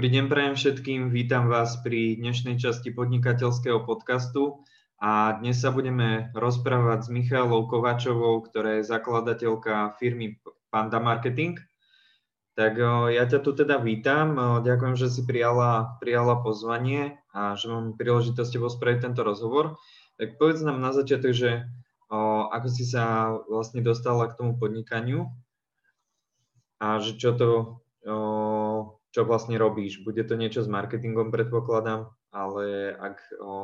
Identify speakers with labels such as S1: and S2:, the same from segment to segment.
S1: Dobrý deň prajem všetkým, vítam vás pri dnešnej časti podnikateľského podcastu a dnes sa budeme rozprávať s Michalou Kovačovou, ktorá je zakladateľka firmy Panda Marketing. Tak ja ťa tu teda vítam, ďakujem, že si prijala, prijala pozvanie a že mám príležitosť tebou spraviť tento rozhovor. Tak povedz nám na začiatok, že ako si sa vlastne dostala k tomu podnikaniu a že čo to čo vlastne robíš. Bude to niečo s marketingom, predpokladám, ale ak o,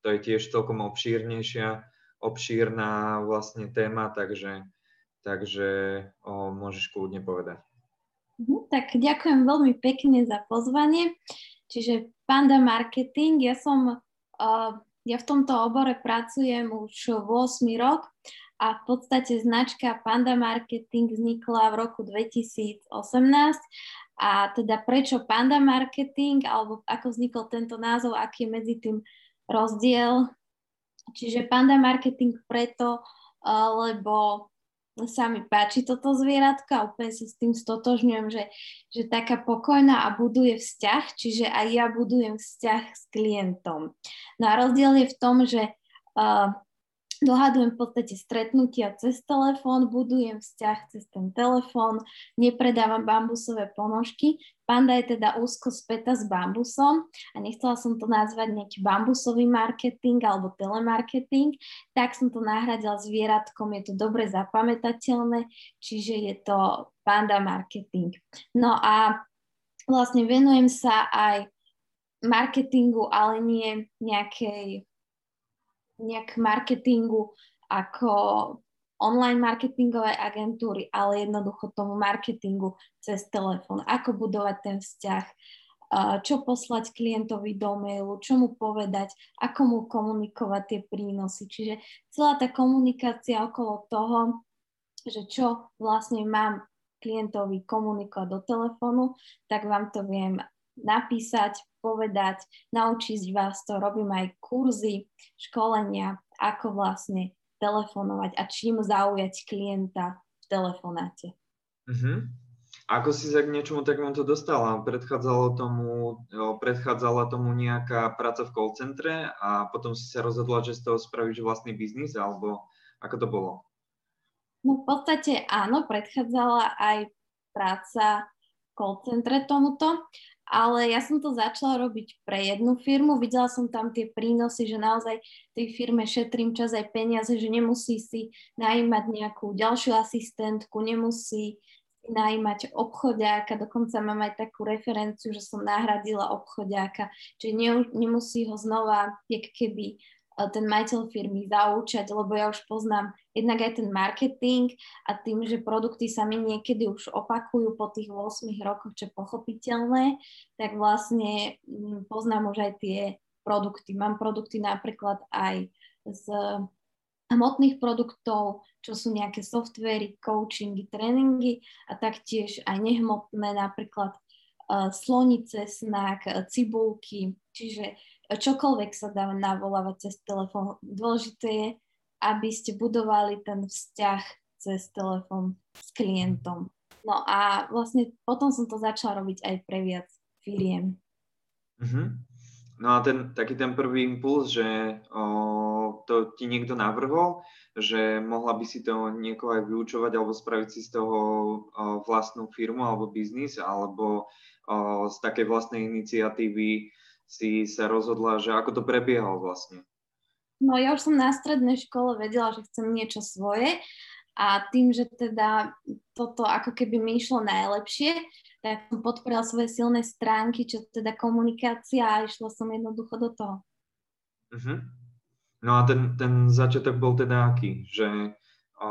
S1: to je tiež celkom obšírnejšia, obšírna vlastne téma, takže, takže o, môžeš kľudne povedať.
S2: Mhm, tak ďakujem veľmi pekne za pozvanie. Čiže Panda Marketing, ja som, ja v tomto obore pracujem už 8 rok a v podstate značka Panda Marketing vznikla v roku 2018 a teda prečo Panda Marketing, alebo ako vznikol tento názov, aký je medzi tým rozdiel. Čiže Panda Marketing preto, lebo sa mi páči toto zvieratko a úplne sa s tým stotožňujem, že, že taká pokojná a buduje vzťah, čiže aj ja budujem vzťah s klientom. No a rozdiel je v tom, že uh, dohadujem v podstate stretnutia cez telefón, budujem vzťah cez ten telefón, nepredávam bambusové ponožky. Panda je teda úzko späta s bambusom a nechcela som to nazvať nejaký bambusový marketing alebo telemarketing, tak som to nahradila zvieratkom, je to dobre zapamätateľné, čiže je to panda marketing. No a vlastne venujem sa aj marketingu, ale nie nejakej nejak marketingu ako online marketingové agentúry, ale jednoducho tomu marketingu cez telefón. Ako budovať ten vzťah, čo poslať klientovi do mailu, čo mu povedať, ako mu komunikovať tie prínosy. Čiže celá tá komunikácia okolo toho, že čo vlastne mám klientovi komunikovať do telefónu, tak vám to viem napísať, povedať, naučiť vás to. Robím aj kurzy, školenia, ako vlastne telefonovať a čím zaujať klienta v telefonáte.
S1: Uh-huh. Ako si sa k niečomu takémuto dostala? Predchádzalo tomu, predchádzala tomu nejaká práca v call centre a potom si sa rozhodla, že z toho spravíš vlastný biznis, alebo ako to bolo?
S2: No v podstate áno, predchádzala aj práca v call centre tomuto ale ja som to začala robiť pre jednu firmu, videla som tam tie prínosy, že naozaj tej firme šetrím čas aj peniaze, že nemusí si najímať nejakú ďalšiu asistentku, nemusí najímať obchodiáka, dokonca mám aj takú referenciu, že som nahradila obchodiáka, čiže ne, nemusí ho znova, keby ten majiteľ firmy zaučať, lebo ja už poznám jednak aj ten marketing a tým, že produkty sa mi niekedy už opakujú po tých 8 rokoch, čo je pochopiteľné, tak vlastne mm, poznám už aj tie produkty. Mám produkty napríklad aj z hmotných produktov, čo sú nejaké softvery, coachingy, tréningy a taktiež aj nehmotné, napríklad uh, slonice, snak, cibulky, čiže čokoľvek sa dá navolávať cez telefón. Dôležité je, aby ste budovali ten vzťah cez telefón s klientom. No a vlastne potom som to začala robiť aj pre viac firiem.
S1: Uh-huh. No a ten, taký ten prvý impuls, že o, to ti niekto navrhol, že mohla by si to niekoho aj vyučovať alebo spraviť si z toho o, vlastnú firmu alebo biznis, alebo o, z takej vlastnej iniciatívy si sa rozhodla, že ako to prebiehalo vlastne?
S2: No ja už som na strednej škole vedela, že chcem niečo svoje a tým, že teda toto ako keby mi išlo najlepšie, tak som podporila svoje silné stránky, čo teda komunikácia a išla som jednoducho do toho.
S1: Uh-huh. No a ten, ten začiatok bol teda aký? Že o,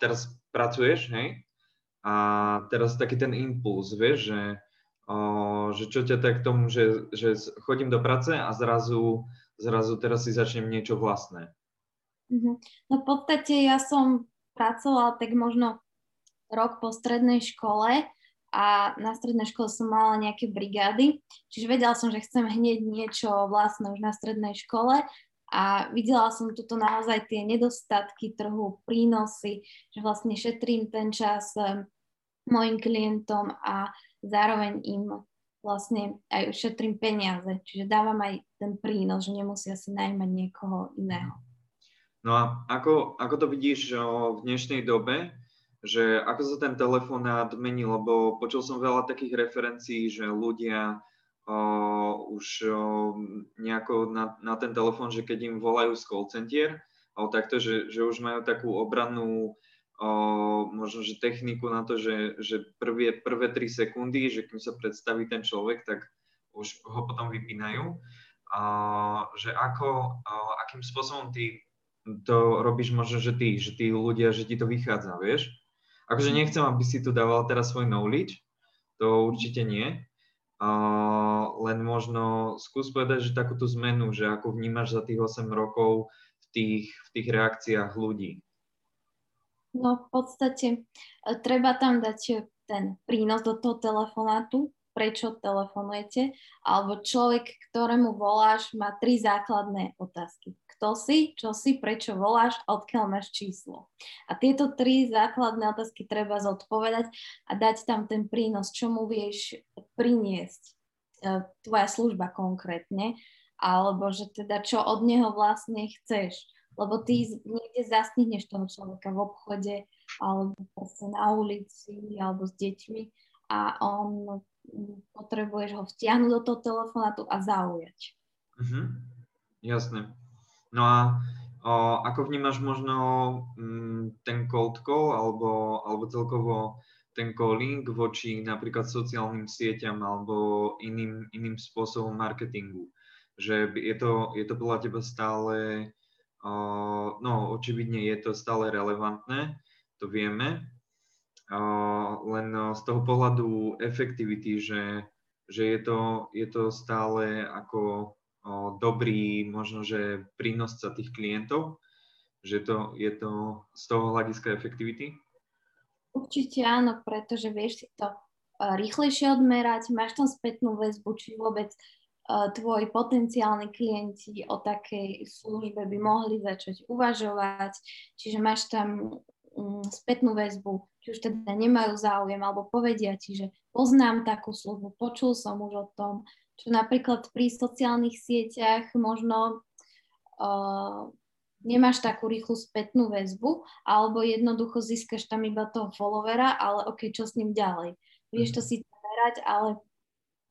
S1: teraz pracuješ, hej? A teraz taký ten impuls, vieš, že že čo ťa tak tomu, že, že chodím do práce a zrazu, zrazu teraz si začnem niečo vlastné.
S2: Mm-hmm. No v podstate ja som pracovala tak možno rok po strednej škole a na strednej škole som mala nejaké brigády, čiže vedela som, že chcem hneď niečo vlastné už na strednej škole a videla som tuto naozaj tie nedostatky trhu, prínosy, že vlastne šetrím ten čas mojim klientom a zároveň im vlastne aj ušetrím peniaze, čiže dávam aj ten prínos, že nemusia si najmať niekoho iného.
S1: No a ako, ako to vidíš v dnešnej dobe, že ako sa ten telefonát mení, lebo počul som veľa takých referencií, že ľudia o, už o, nejako na, na ten telefón, že keď im volajú z call center, ale takto, že, že už majú takú obrannú o, možno, že techniku na to, že, že prvé, prvé 3 sekundy, že kým sa predstaví ten človek, tak už ho potom vypínajú. A, že ako, a, akým spôsobom ty to robíš možno, že ty, že tí ľudia, že ti to vychádza, vieš? Akože mhm. nechcem, aby si tu dával teraz svoj knowledge, to určite nie, Uh, len možno skús povedať, že takúto zmenu, že ako vnímaš za tých 8 rokov v tých, v tých reakciách ľudí.
S2: No v podstate e, treba tam dať ten prínos do toho telefonátu, prečo telefonujete, alebo človek, ktorému voláš, má tri základné otázky kto si, čo si, prečo voláš odkiaľ máš číslo. A tieto tri základné otázky treba zodpovedať a dať tam ten prínos, čo mu vieš priniesť e, tvoja služba konkrétne, alebo že teda čo od neho vlastne chceš. Lebo ty niekde zastihneš toho človeka v obchode, alebo proste na ulici, alebo s deťmi a on potrebuješ ho vtiahnuť do toho telefonátu a zaujať.
S1: Mhm, jasné. No a o, ako vnímaš možno m, mm, ten cold call alebo, alebo celkovo ten calling voči napríklad sociálnym sieťam alebo iným, iným spôsobom marketingu? Že je to, je to podľa teba stále, no očividne je to stále relevantné, to vieme, len z toho pohľadu efektivity, že, že je, to, je to stále ako dobrý možno, že prínosca tých klientov, že to, je to z toho hľadiska efektivity?
S2: Určite áno, pretože vieš si to rýchlejšie odmerať, máš tam spätnú väzbu, či vôbec tvoji potenciálni klienti o takej službe by mohli začať uvažovať, čiže máš tam um, spätnú väzbu, či už teda nemajú záujem, alebo povedia ti, že poznám takú službu, počul som už o tom, čo napríklad pri sociálnych sieťach možno uh, nemáš takú rýchlu spätnú väzbu, alebo jednoducho získaš tam iba toho followera, ale ok, čo s ním ďalej. Vieš to mhm. si merať, ale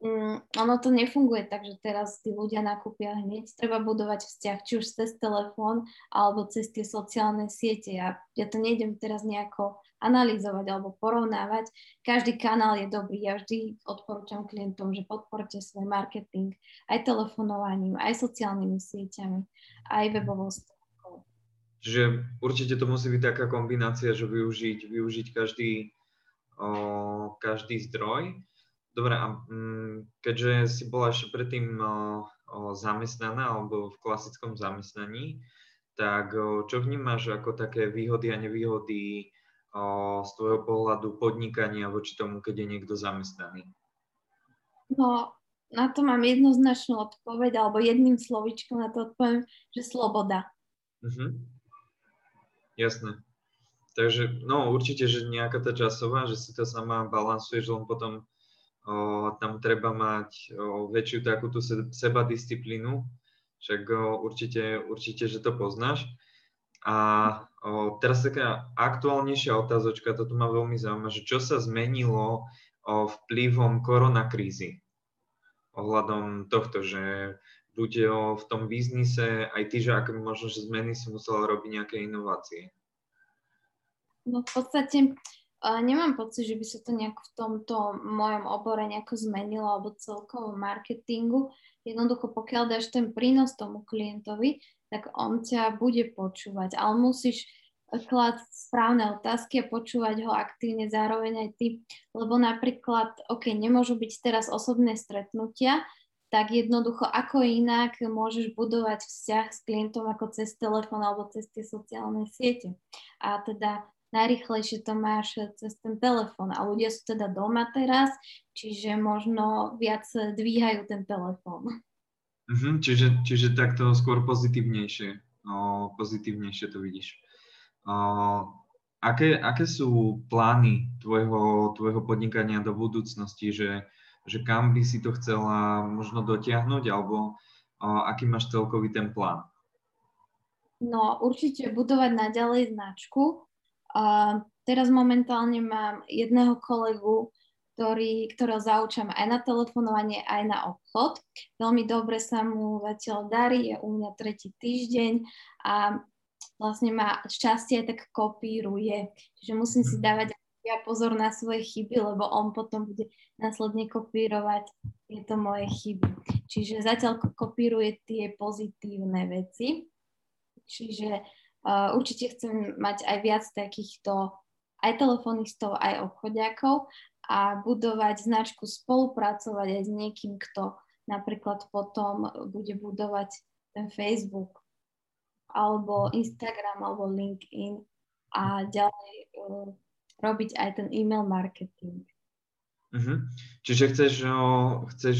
S2: um, ono to nefunguje tak, že teraz tí ľudia nakúpia hneď. Treba budovať vzťah, či už cez telefón, alebo cez tie sociálne siete. Ja, ja to nejdem teraz nejako analyzovať alebo porovnávať. Každý kanál je dobrý. Ja vždy odporúčam klientom, že podporte svoj marketing aj telefonovaním, aj sociálnymi sieťami, aj webovou stránkou.
S1: Čiže určite to musí byť taká kombinácia, že využiť, využiť každý, o, každý zdroj. Dobre, a mm, keďže si bola ešte predtým zamestnaná alebo v klasickom zamestnaní, tak čo vnímaš ako také výhody a nevýhody z tvojho pohľadu podnikania voči tomu, keď je niekto zamestnaný?
S2: No, na to mám jednoznačnú odpoveď, alebo jedným slovičkom na to odpoviem, že sloboda.
S1: Uh-huh. Jasné. Takže, no určite, že nejaká tá časová, že si to sama balansuješ, len potom tam treba mať väčšiu takú tú seba disciplínu, však určite, určite, že to poznáš. A teraz taká aktuálnejšia otázočka, toto ma veľmi zaujíma, že čo sa zmenilo vplyvom koronakrízy ohľadom tohto, že o, v tom biznise, aj ty, že aké možno, že zmeny si musela robiť nejaké inovácie?
S2: No v podstate nemám pocit, že by sa to nejako v tomto mojom obore nejako zmenilo alebo celkovo marketingu. Jednoducho, pokiaľ dáš ten prínos tomu klientovi, tak on ťa bude počúvať, ale musíš klásť správne otázky a počúvať ho aktívne zároveň aj ty, lebo napríklad, ok, nemôžu byť teraz osobné stretnutia, tak jednoducho ako inak môžeš budovať vzťah s klientom ako cez telefón alebo cez tie sociálne siete. A teda najrychlejšie to máš cez ten telefón. A ľudia sú teda doma teraz, čiže možno viac dvíhajú ten telefón.
S1: Uh-huh, čiže, čiže takto skôr pozitívnejšie, o, pozitívnejšie to vidíš. O, aké, aké sú plány tvojho, tvojho podnikania do budúcnosti, že že kam by si to chcela možno dotiahnuť, alebo o, aký máš celkový ten plán?
S2: No určite budovať naďalej značku. A teraz momentálne mám jedného kolegu, ktorý, ktorého zaučam aj na telefonovanie, aj na obchod. Veľmi dobre sa mu zatiaľ darí, je u mňa tretí týždeň a vlastne ma šťastie tak kopíruje. Čiže musím si mhm. dávať ja pozor na svoje chyby, lebo on potom bude následne kopírovať tieto moje chyby. Čiže zatiaľ kopíruje tie pozitívne veci. Čiže uh, určite chcem mať aj viac takýchto aj telefonistov, aj obchodiakov a budovať značku, spolupracovať aj s niekým, kto napríklad potom bude budovať ten Facebook alebo Instagram alebo LinkedIn a ďalej uh, robiť aj ten e-mail marketing.
S1: Uh-huh. Čiže chceš, chceš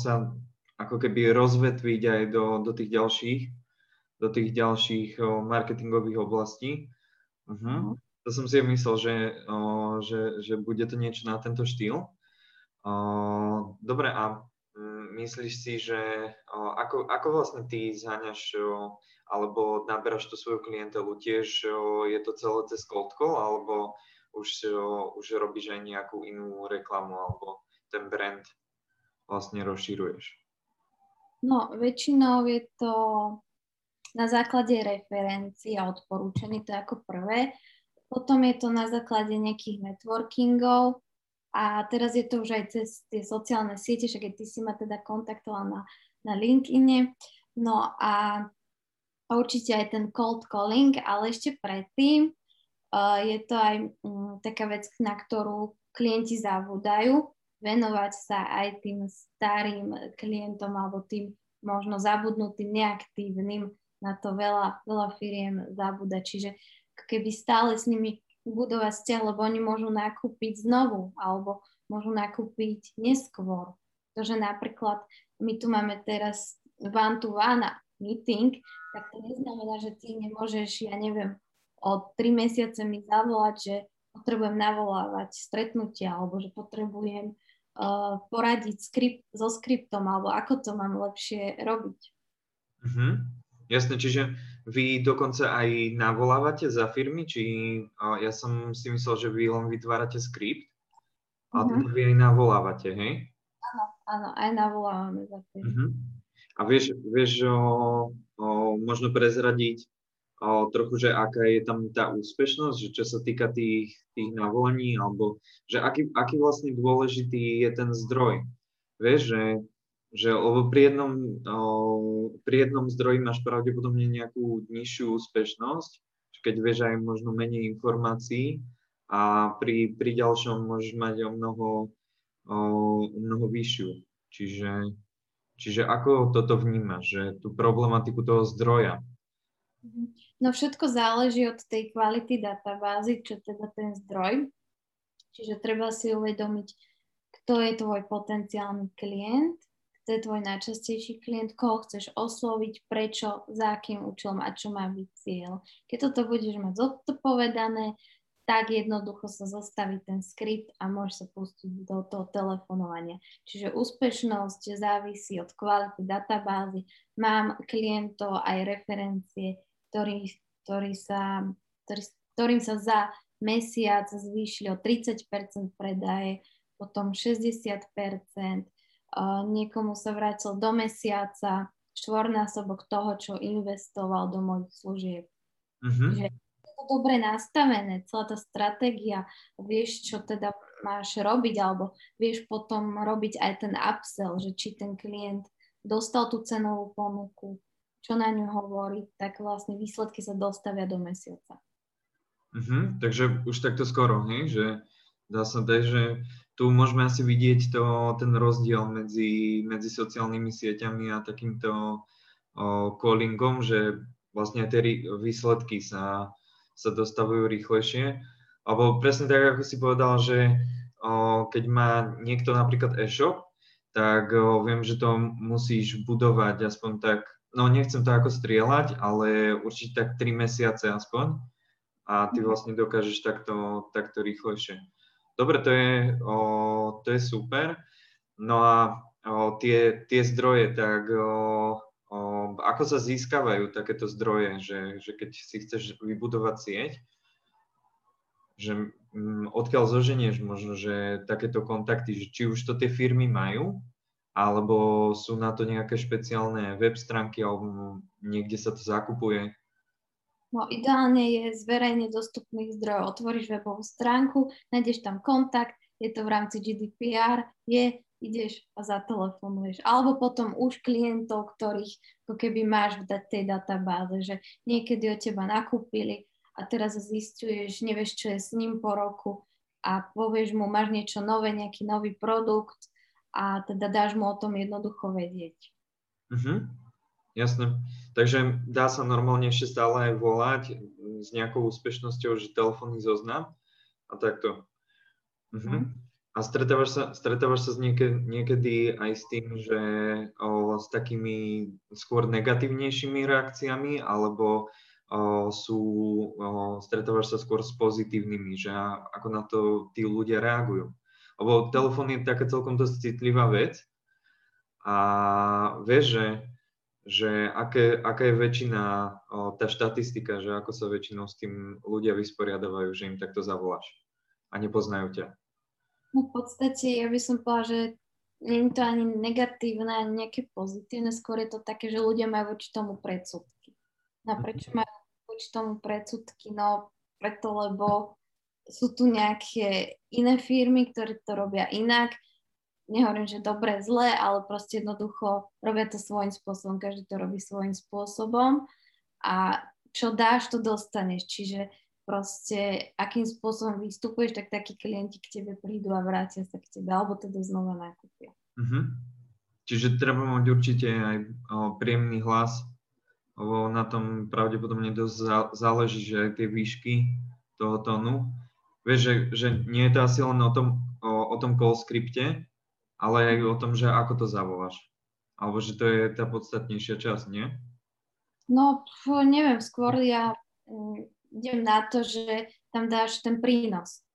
S1: sa ako keby rozvetviť aj do, do tých ďalších, do tých ďalších marketingových oblastí. Uh-huh. To som si myslel, že, že, že bude to niečo na tento štýl. Dobre, a mm, myslíš si, že ako, ako vlastne ty zháňaš alebo naberaš tú svoju klientelu? Tiež je to celé cez cold call, alebo už, už robíš aj nejakú inú reklamu, alebo ten brand vlastne rozširuješ?
S2: No, väčšinou je to na základe referencií a odporúčaní, to je ako prvé. Potom je to na základe nejakých networkingov a teraz je to už aj cez tie sociálne siete, však aj ty si ma teda kontaktoval na, na LinkedIne. No a, a určite aj ten cold calling, ale ešte predtým uh, je to aj um, taká vec, na ktorú klienti zabúdajú, venovať sa aj tým starým klientom alebo tým možno zabudnutým, neaktívnym, na to veľa, veľa firiem zabúda. Čiže keby stále s nimi budovať vzťah, lebo oni môžu nakúpiť znovu alebo môžu nakúpiť neskôr. Pretože napríklad my tu máme teraz one to one meeting, tak to neznamená, že ty nemôžeš, ja neviem, o tri mesiace mi zavolať, že potrebujem navolávať stretnutia alebo že potrebujem uh, poradiť skript, so skriptom alebo ako to mám lepšie robiť.
S1: Mm-hmm. Jasné, čiže vy dokonca aj navolávate za firmy, či ja som si myslel, že vy len vytvárate skript, ale mm-hmm. vy aj navolávate, hej?
S2: Áno, áno, aj navolávame za firmy. Mm-hmm.
S1: A vieš, vieš o, o, možno prezradiť o, trochu, že aká je tam tá úspešnosť, že čo sa týka tých, tých navolaní, alebo že aký, aký vlastne dôležitý je ten zdroj. Vieš, že že pri jednom, pri jednom zdroji máš pravdepodobne nejakú nižšiu úspešnosť, keď vieš aj možno menej informácií a pri, pri ďalšom môžeš mať o mnoho, o, mnoho vyššiu. Čiže, čiže ako toto vnímaš, že tú problematiku toho zdroja?
S2: No všetko záleží od tej kvality databázy, čo teda ten zdroj. Čiže treba si uvedomiť, kto je tvoj potenciálny klient, to je tvoj najčastejší klient, koho chceš osloviť, prečo, za akým účelom a čo má byť cieľ. Keď toto budeš mať zodpovedané, tak jednoducho sa zostaví ten skript a môžeš sa pustiť do toho telefonovania. Čiže úspešnosť závisí od kvality databázy. Mám klientov aj referencie, ktorí, ktorí sa, ktorý, ktorým sa za mesiac zvýšili o 30% predaje, potom 60 niekomu sa vrátil do mesiaca štvornásobok toho, čo investoval do mojich služieb. Mm-hmm. Že je to dobre nastavené, celá tá stratégia, vieš, čo teda máš robiť, alebo vieš potom robiť aj ten upsell, že či ten klient dostal tú cenovú ponuku, čo na ňu hovorí, tak vlastne výsledky sa dostavia do mesiaca.
S1: Mm-hmm, takže už takto skoro, hej? že dá sa dať, že tu môžeme asi vidieť to, ten rozdiel medzi, medzi sociálnymi sieťami a takýmto o, callingom, že vlastne tie výsledky sa, sa dostavujú rýchlejšie. Alebo presne tak, ako si povedal, že o, keď má niekto napríklad e-shop, tak o, viem, že to musíš budovať aspoň tak, no nechcem to ako strieľať, ale určite tak 3 mesiace aspoň a ty mhm. vlastne dokážeš takto, takto rýchlejšie. Dobre, to je, o, to je super. no a o, tie, tie zdroje, tak o, o, ako sa získavajú takéto zdroje, že, že keď si chceš vybudovať sieť, že m, mm, odkiaľ zoženieš možno, že takéto kontakty, že či už to tie firmy majú, alebo sú na to nejaké špeciálne web stránky, alebo niekde sa to zakupuje?
S2: No ideálne je z verejne dostupných zdrojov. Otvoríš webovú stránku, nájdeš tam kontakt, je to v rámci GDPR, je, ideš a zatelefonuješ. Alebo potom už klientov, ktorých ako keby máš v tej databáze, že niekedy od teba nakúpili a teraz zistuješ, nevieš, čo je s ním po roku a povieš mu, máš niečo nové, nejaký nový produkt a teda dáš mu o tom jednoducho vedieť.
S1: Uh-huh. Jasné. Takže dá sa normálne ešte stále aj volať s nejakou úspešnosťou, že telefónny zoznam a takto. Uh-huh. A stretávaš sa, stretávaš sa s niekedy, niekedy aj s tým, že o, s takými skôr negatívnejšími reakciami, alebo o, sú, o, stretávaš sa skôr s pozitívnymi, že ako na to tí ľudia reagujú. Lebo telefón je taká celkom dosť citlivá vec a vieš, že že aké, aká je väčšina, tá štatistika, že ako sa väčšinou s tým ľudia vysporiadavajú, že im takto zavoláš a nepoznajú ťa?
S2: No v podstate ja by som povedala, že nie je to ani negatívne, ani nejaké pozitívne, skôr je to také, že ľudia majú voči tomu predsudky. No prečo mhm. majú voči tomu predsudky? No preto, lebo sú tu nejaké iné firmy, ktoré to robia inak, nehovorím, že dobre, zle, ale proste jednoducho robia to svojím spôsobom, každý to robí svojím spôsobom a čo dáš, to dostaneš. Čiže proste akým spôsobom vystupuješ, tak takí klienti k tebe prídu a vrátia sa k tebe, alebo teda znova nakúpia.
S1: Uh-huh. Čiže treba mať určite aj o, príjemný hlas, lebo na tom pravdepodobne dosť záleží, že aj tie výšky toho tónu. Vieš, že, že nie je to asi len o tom, o, o tom call skripte, ale aj o tom, že ako to zavoláš. Alebo že to je tá podstatnejšia časť, nie?
S2: No, neviem, skôr ja um, idem na to, že tam dáš ten prínos.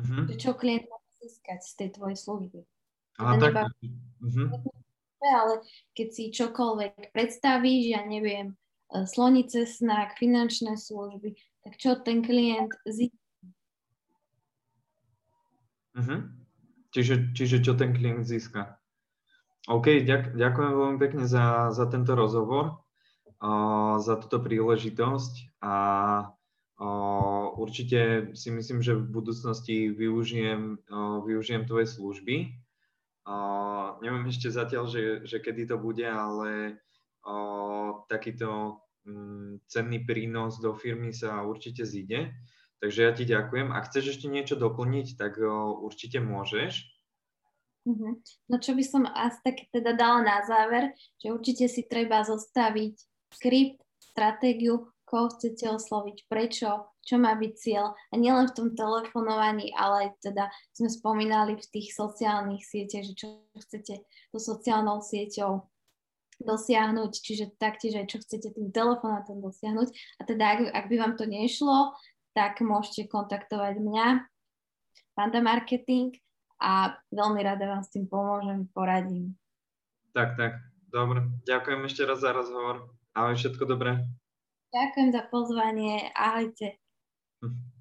S2: Uh-huh. Že čo klient má získať z tej tvojej služby.
S1: Aha, tak.
S2: Uh-huh. Ale keď si čokoľvek predstavíš, ja neviem, e, slonice, snak, finančné služby, tak čo ten klient získa?
S1: Uh-huh. Čiže, čiže čo ten klient získa. OK, ďak, ďakujem veľmi pekne za, za tento rozhovor, uh, za túto príležitosť a uh, určite si myslím, že v budúcnosti využijem, uh, využijem tvoje služby. Uh, neviem ešte zatiaľ, že, že kedy to bude, ale uh, takýto um, cenný prínos do firmy sa určite zíde. Takže ja ti ďakujem. Ak chceš ešte niečo doplniť, tak určite môžeš.
S2: Uh-huh. No čo by som asi tak teda dala na záver, že určite si treba zostaviť skript, stratégiu, koho chcete osloviť, prečo, čo má byť cieľ. A nielen v tom telefonovaní, ale aj teda sme spomínali v tých sociálnych sieťach, že čo chcete so sociálnou sieťou dosiahnuť, čiže taktiež aj čo chcete tým telefonátom dosiahnuť. A teda ak, ak by vám to nešlo, tak môžete kontaktovať mňa, Panda Marketing a veľmi rada vám s tým pomôžem, poradím.
S1: Tak, tak, dobre. Ďakujem ešte raz za rozhovor. Ahoj, všetko dobré.
S2: Ďakujem za pozvanie. Ahojte. Hm.